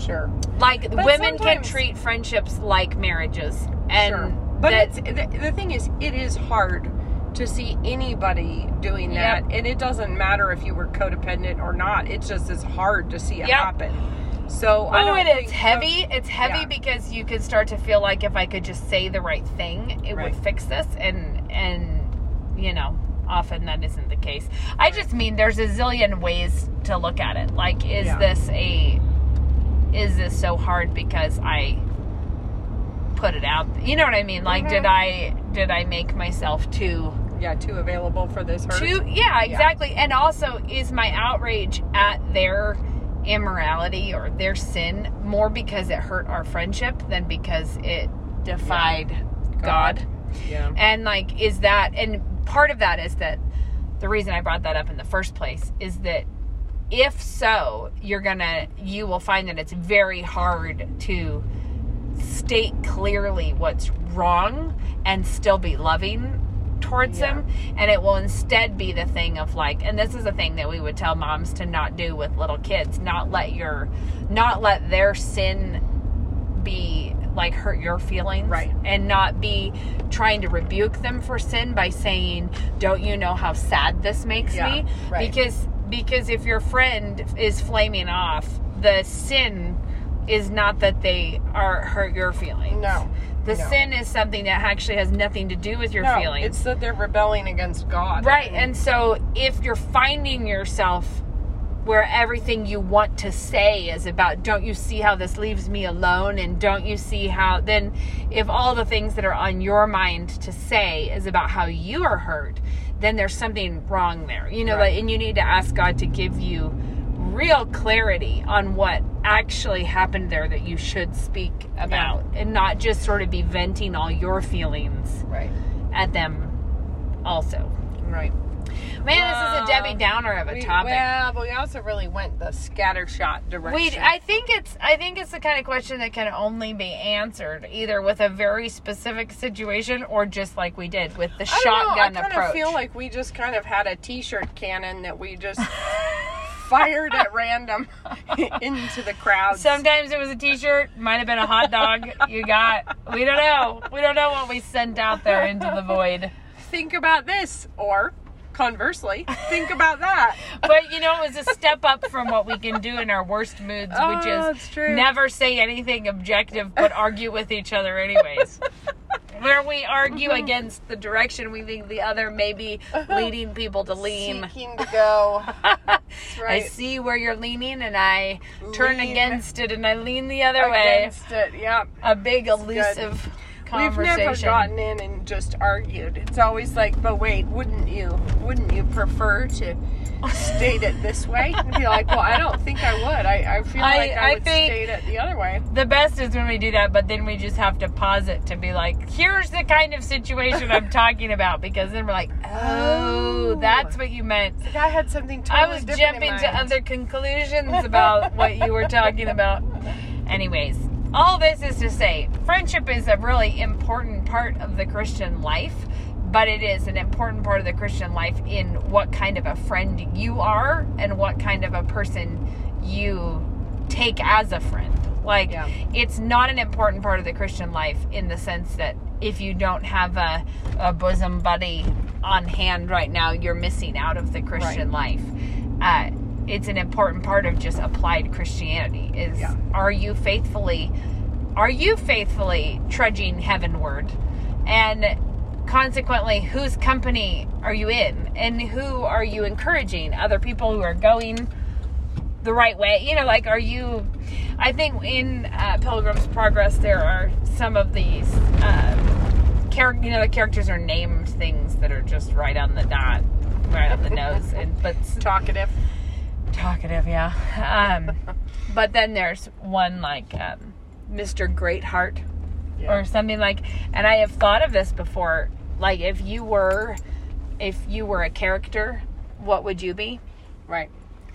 Sure. like But women can treat friendships like marriages and sure. But that- it's, the, the thing is, it is hard to see anybody doing that, Yep. and it doesn't matter if you were codependent or not. It just is hard to see it Yep. happen. So I oh don't it think is heavy it's heavy yeah. because you could start to feel like if i could just say the right thing it Right. would fix this and and you know often that isn't the case i just mean there's a zillion ways to look at it like is Yeah. this a is this so hard because i put it out you know what i mean like did Mhm. i did i make myself too yeah, too available for this hurt. Too, yeah, exactly. And also, is my outrage at their immorality or their sin more because it hurt our friendship than because it defied God. Yeah. And like, is that, and part of that is that the reason I brought that up in the first place is that if so, you're gonna, you will find that it's very hard to state clearly what's wrong and still be loving towards Yeah. them. And it will instead be the thing of like, and this is a thing that we would tell moms to not do with little kids, not let your, not let their sin be like hurt your feelings Right. and not be trying to rebuke them for sin by saying don't you know how sad this makes Yeah, me right. because because if your friend is flaming off the sin is not that they are hurt your feelings No. The no. sin is something that actually has nothing to do with your no, feelings It's that they're rebelling against God. Right. And so if you're finding yourself where everything you want to say is about, don't you see how this leaves me alone? And don't you see how, then if all the things that are on your mind to say is about how you are hurt, then there's something wrong there. You know, Right. like, and you need to ask God to give you real clarity on what actually happened there that you should speak about and not just sort of be venting all your feelings Right. at them also. Right. Man, this is a Debbie Downer of a We, topic. well, but we also really went the scattershot direction. we, I think it's, I think it's the kind of question that can only be answered either with a very specific situation or just like we did with the I don't know, shotgun I kind approach. of feel like we just kind of had a T-shirt cannon that we just fired at random into the crowd. Sometimes it was a T-shirt, might have been a hot dog. You got, we don't know, we don't know what we sent out there into the void. Think about this, or conversely, think about that. But you know, it was a step up from what we can do in our worst moods, which Oh, is true. never say anything objective but argue with each other anyways. Where we argue Mm-hmm. against the direction we think the other may be leading people to lean. Seeking to go. I right. see where you're leaning and I turn against it and I lean the other way. Against it, yeah. A big elusive We've never gotten in and just argued. It's always like, but wait, wouldn't you? Wouldn't you prefer to state it this way? And be like, well, I don't think I would. I, I feel I- like I, I would state it the other way. the best is when we do that, but then we just have to pause it to be like, here's the kind of situation I'm talking about, because then we're like, oh, Oh. that's oh. what you meant. Like I had something I was jumping to other conclusions about what you were talking about. Anyways, all this is to say, friendship is a really important part of the Christian life, but it is an important part of the Christian life in what kind of a friend you are and what kind of a person you take as a friend. Like, Yeah. it's not an important part of the Christian life in the sense that if you don't have a, a bosom buddy on hand right now, you're missing out of the Christian life. Uh, it's an important part of just applied Christianity. Is Yeah. are you faithfully, are you faithfully trudging heavenward, and consequently, whose company are you in, and who are you encouraging? Other people who are going the right way. You know, like, are you? I think in uh, Pilgrim's Progress there are some of these. Um, char- you know, the characters are named things that are just right on the dot, right on the nose, and but talkative. Talkative, yeah. Um, but then there's one like um, Mr. Greatheart Yeah. or something like and i have thought of this before like if you were if you were a character what would you be Right.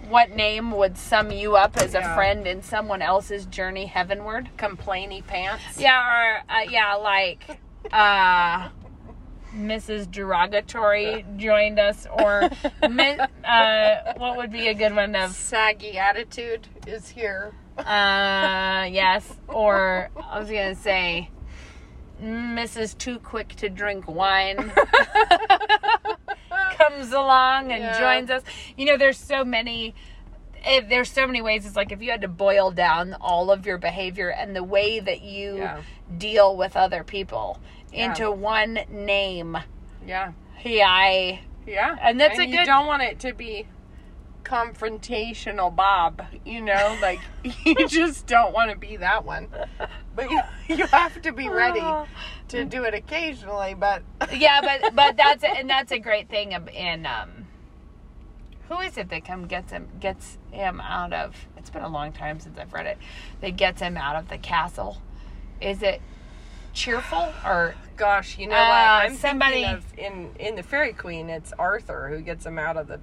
what name would sum you up as a friend in someone else's journey heavenward Complainy pants. yeah or uh, yeah like uh mrs derogatory joined us or uh what would be a good one of Saggy attitude is here. Uh, yes. Or I was gonna say, Mrs. Too Quick to Drink Wine comes along and Yeah. joins us. You know, there's so many. Eh, There's so many ways. It's like if you had to boil down all of your behavior and the way that you Yeah. deal with other people Yeah. into one name. Yeah. He, I, Yeah. And that's a you good- don't want it to be confrontational Bob, you know, like you just don't want to be that one. But you, you have to be ready to do it occasionally, but yeah, but but that's and that's a great thing in um who is it that come gets him gets him out of it's been a long time since I've read it that gets him out of the castle is it cheerful or Gosh, you know Uh, what? I'm somebody- of in in the Faerie Queene. It's Arthur who gets him out of the.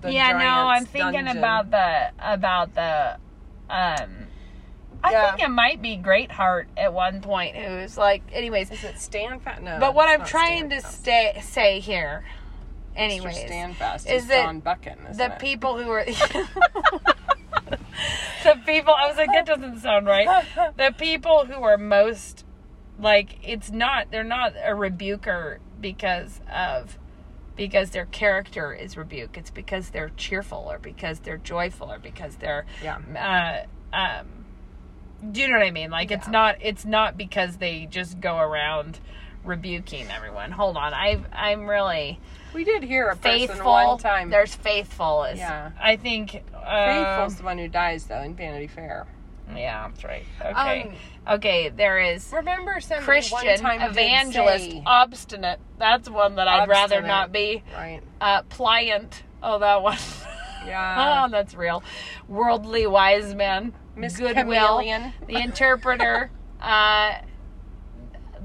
the yeah, no, I'm thinking dungeon. about the about the um I Yeah. think it might be Greatheart at one point who's like anyways. Is it Standfast? No. But what I'm trying to stay, say here Mr. anyways Standfast is is, John Buchan. the it? people who are the people I was like that doesn't sound right. The people who are most like it's not they're not a rebuker because of because their character is rebuke. It's because they're cheerful or because they're joyful or because they're Yeah. uh um do you know what I mean? Like it's not it's not because they just go around rebuking everyone. Hold on. I I'm really We did hear a person faithful. one time. There's faithful is Yeah. I think uh, Faithful's the one who dies though in Vanity Fair. Yeah, that's right. Okay. Um, okay, there is Remember somebody Christian one time evangelist say- obstinate. That's one that I'd rather not be. right? Uh pliant. Oh, that one. Yeah. oh, that's real. Worldly wise man. Miss Goodwill. Chameleon. The interpreter. uh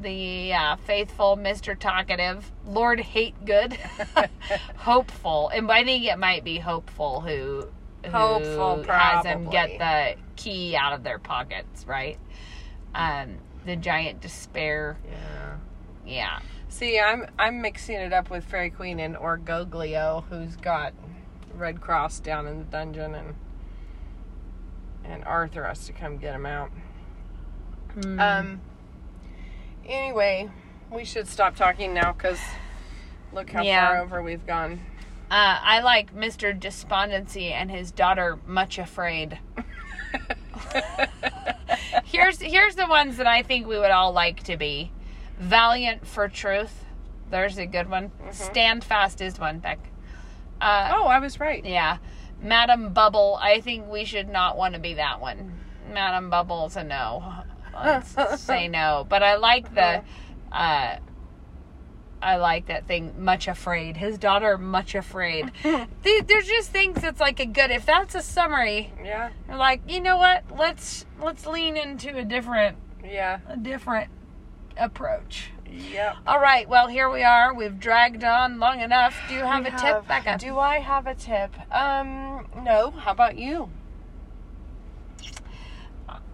the uh, faithful Mr. Talkative, Lord Hate Good, hopeful, and I think it might be hopeful who, who Hopeful, has them get the key out of their pockets, right? Um, the giant despair, Yeah. yeah, See, I'm I'm mixing it up with Faerie Queene and Orgoglio, who's got Red Cross down in the dungeon, and and Arthur has to come get him out. Hmm. Um. Anyway, we should stop talking now because look how Yeah. far over we've gone. Uh, I like Mr. Despondency and his daughter Much Afraid. Here's here's the ones that I think we would all like to be. Valiant for truth. There's a good one. Stand fast is one, Beck. Uh, oh, I was right. yeah. Madam Bubble, I think we should not want to be that one. Madam Bubble's a no. Let's say no. But I like the uh I like that thing much afraid. His daughter much afraid. There- There's just things that's like a good if that's a summary, Yeah, like, you know what? Let's let's lean into a different yeah, a different approach. yep. All right, well here we are. We've dragged on long enough. Do you have We a tip, Bekah? Do I have a tip? Um, no. How about you?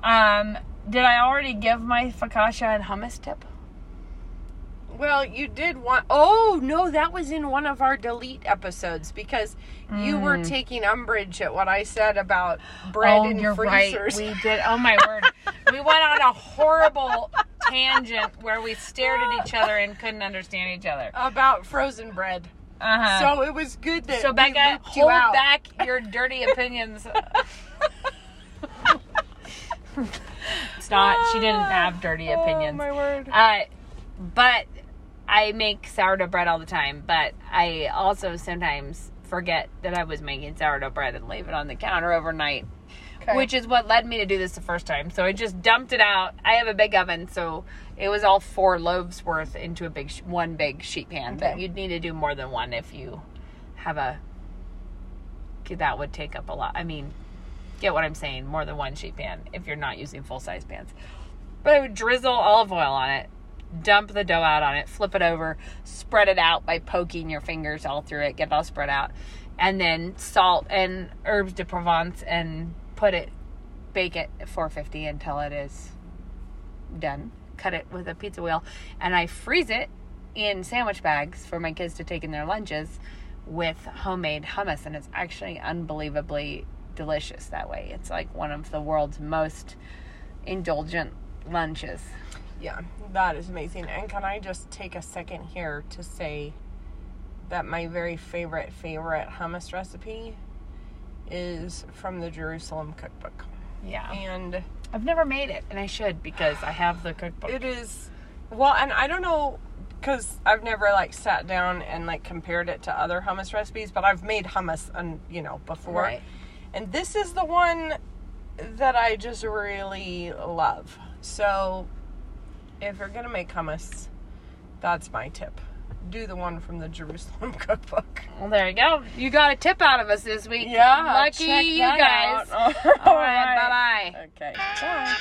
Um, did I already give my focaccia and hummus tip? Well, you did want. Oh no, that was in one of our delete episodes because you were taking umbrage at what I said about bread oh, in you're freezers. right. We did. Oh my word, we went on a horrible tangent where we stared at each other and couldn't understand each other. about frozen bread. Uh huh. So it was good that So we Bekah, hold back your dirty opinions. it's not. She didn't have dirty opinions. Oh my word. Uh, but I make sourdough bread all the time. But I also sometimes forget that I was making sourdough bread and leave it on the counter overnight, Okay. which is what led me to do this the first time. So I just dumped it out. I have a big oven, so it was all four loaves worth into a big, sh- one big sheet pan. But you'd need to do more than one if you have a. That would take up a lot. I mean, get what I'm saying? More than one sheet pan if you're not using full size pans. But I would drizzle olive oil on it, dump the dough out on it, flip it over, spread it out by poking your fingers all through it, get it all spread out, and then salt and herbes de Provence and put it, bake it at 450 until it is done. Cut it with a pizza wheel, and I freeze it in sandwich bags for my kids to take in their lunches with homemade hummus, and it's actually unbelievably delicious that way. It's like one of the world's most indulgent lunches. Yeah, that is amazing. And can I just take a second here to say that my very favorite, favorite hummus recipe is from the Jerusalem cookbook. Yeah. And I've never made it, and I should because I have the cookbook. it is, well, and I don't know, because I've never like sat down and like compared it to other hummus recipes, but I've made hummus, and you know, before. Right. And this is the one that I just really love. So if you're going to make hummus, that's my tip. Do the one from the Jerusalem cookbook. Well, there you go. You got a tip out of us this week. Yeah. Lucky you guys. All right, Bye-bye. Okay. Bye.